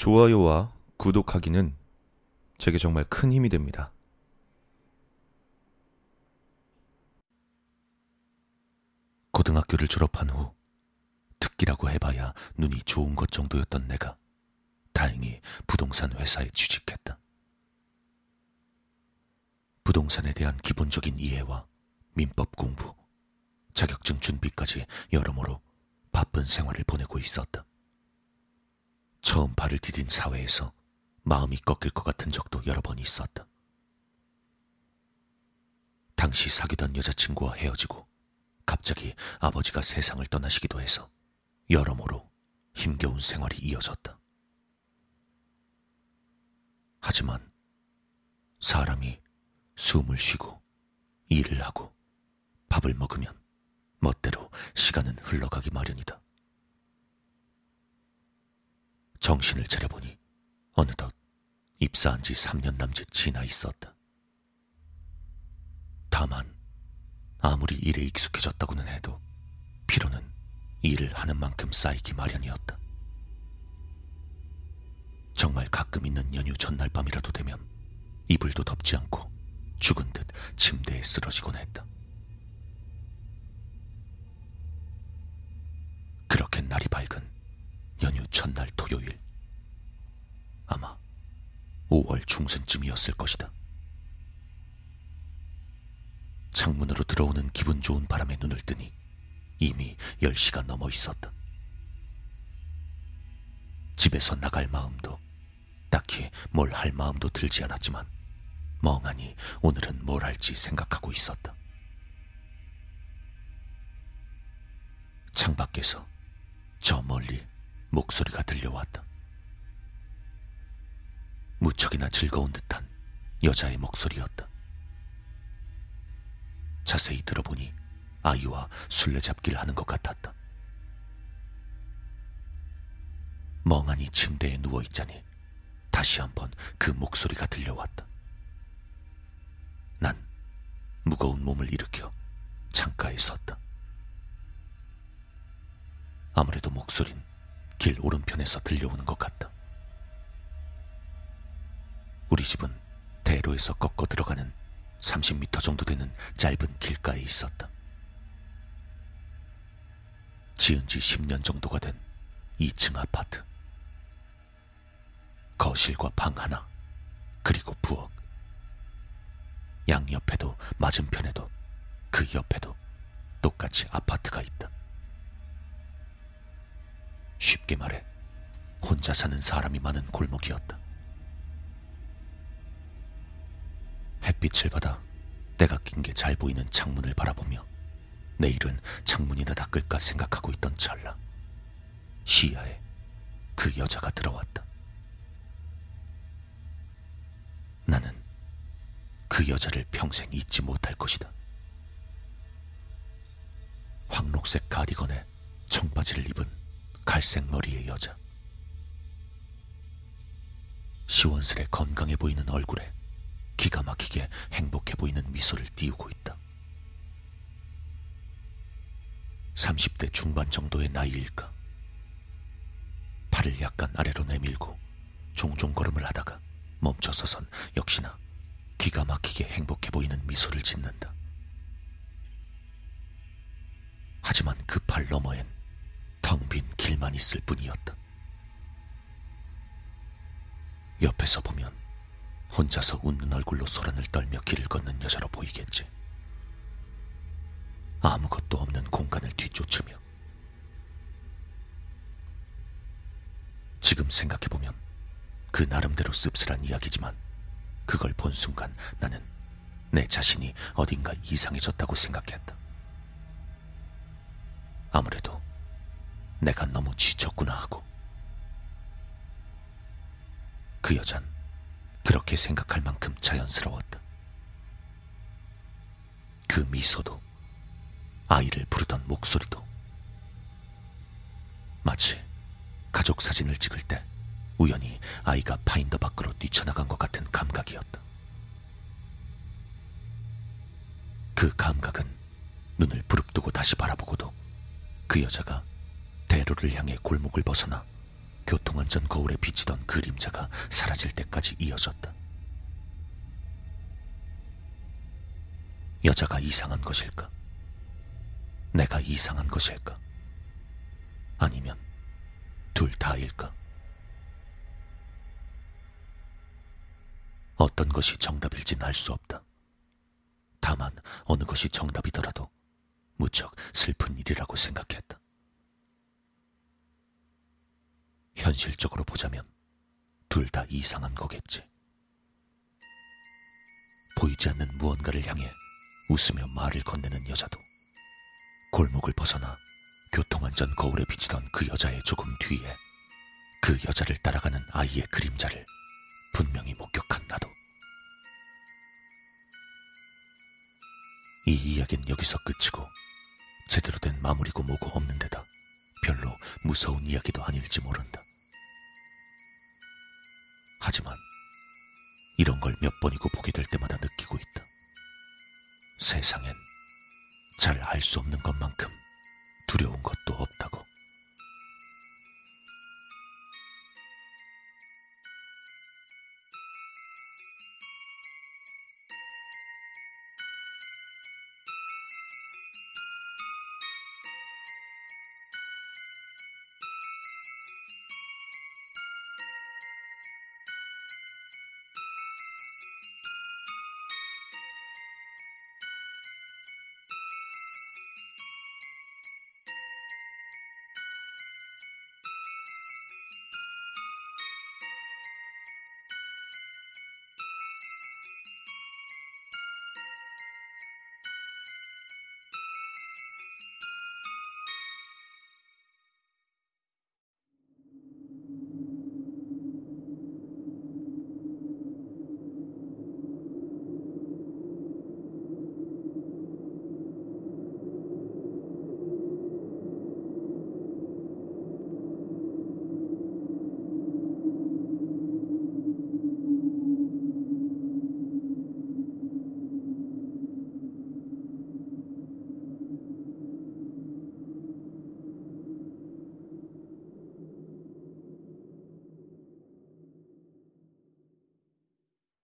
좋아요와 구독하기는 제게 정말 큰 힘이 됩니다. 고등학교를 졸업한 후 특기라고 해봐야 눈이 좋은 것 정도였던 내가 다행히 부동산 회사에 취직했다. 부동산에 대한 기본적인 이해와 민법 공부, 자격증 준비까지 여러모로 바쁜 생활을 보내고 있었다. 처음 발을 디딘 사회에서 마음이 꺾일 것 같은 적도 여러 번 있었다. 당시 사귀던 여자친구와 헤어지고 갑자기 아버지가 세상을 떠나시기도 해서 여러모로 힘겨운 생활이 이어졌다. 하지만 사람이 숨을 쉬고 일을 하고 밥을 먹으면 멋대로 시간은 흘러가기 마련이다. 정신을 차려보니 어느덧 입사한 지 3년 남짓 지나 있었다. 다만 아무리 일에 익숙해졌다고는 해도 피로는 일을 하는 만큼 쌓이기 마련이었다. 정말 가끔 있는 연휴 전날 밤이라도 되면 이불도 덮지 않고 죽은 듯 침대에 쓰러지곤 했다. 그렇게 날이 밝은 연휴 첫날 토요일. 아마 5월 중순쯤이었을 것이다. 창문으로 들어오는 기분 좋은 바람에 눈을 뜨니 이미 10시가 넘어 있었다. 집에서 나갈 마음도 딱히 뭘 할 마음도 들지 않았지만 멍하니 오늘은 뭘 할지 생각하고 있었다. 창밖에서 저 멀리 목소리가 들려왔다. 무척이나 즐거운 듯한 여자의 목소리였다. 자세히 들어보니 아이와 술래잡기를 하는 것 같았다. 멍하니 침대에 누워 있자니 다시 한번 그 목소리가 들려왔다. 난 무거운 몸을 일으켜 창가에 섰다. 아무래도 목소린 길 오른편에서 들려오는 것 같다. 우리 집은 대로에서 꺾어 들어가는 30m 정도 되는 짧은 길가에 있었다. 지은 지 10년 정도가 된 2층 아파트. 거실과 방 하나, 그리고 부엌. 양옆에도 맞은편에도 그 옆에도 똑같이 아파트가 있다. 쉽게 말해 혼자 사는 사람이 많은 골목이었다. 햇빛을 받아 때가 낀 게 잘 보이는 창문을 바라보며 내일은 창문이나 닦을까 생각하고 있던 찰나 시야에 그 여자가 들어왔다. 나는 그 여자를 평생 잊지 못할 것이다. 황록색 가디건에 청바지를 입은 갈색 머리의 여자. 시원스레 건강해 보이는 얼굴에 기가 막히게 행복해 보이는 미소를 띄우고 있다. 30대 중반 정도의 나이일까? 팔을 약간 아래로 내밀고 종종 걸음을 하다가 멈춰서선 역시나 기가 막히게 행복해 보이는 미소를 짓는다. 하지만 그 팔 너머엔 텅 빈 길만 있을 뿐이었다. 옆에서 보면 혼자서 웃는 얼굴로 소란을 떨며 길을 걷는 여자로 보이겠지. 아무것도 없는 공간을 뒤쫓으며. 지금 생각해보면 그 나름대로 씁쓸한 이야기지만 그걸 본 순간 나는 내 자신이 어딘가 이상해졌다고 생각했다. 아무래도 내가 너무 지쳤구나 하고. 그 여잔 그렇게 생각할 만큼 자연스러웠다. 그 미소도, 아이를 부르던 목소리도, 마치 가족 사진을 찍을 때 우연히 아이가 파인더 밖으로 뛰쳐나간 것 같은 감각이었다. 그 감각은 눈을 부릅뜨고 다시 바라보고도 그 여자가 대로를 향해 골목을 벗어나 교통안전 거울에 비치던 그림자가 사라질 때까지 이어졌다. 여자가 이상한 것일까? 내가 이상한 것일까? 아니면 둘 다일까? 어떤 것이 정답일진 알 수 없다. 다만 어느 것이 정답이더라도 무척 슬픈 일이라고 생각했다. 현실적으로 보자면 둘 다 이상한 거겠지. 보이지 않는 무언가를 향해 웃으며 말을 건네는 여자도 골목을 벗어나 교통안전 거울에 비치던 그 여자의 조금 뒤에 그 여자를 따라가는 아이의 그림자를 분명히 목격한 나도. 이 이야기는 여기서 끝이고 제대로 된 마무리고 뭐고 없는 데다 별로 무서운 이야기도 아닐지 모른다. 하지만 이런 걸 몇 번이고 보게 될 때마다 느끼고 있다. 세상엔 잘 알 수 없는 것만큼 두려운 것도 없다고.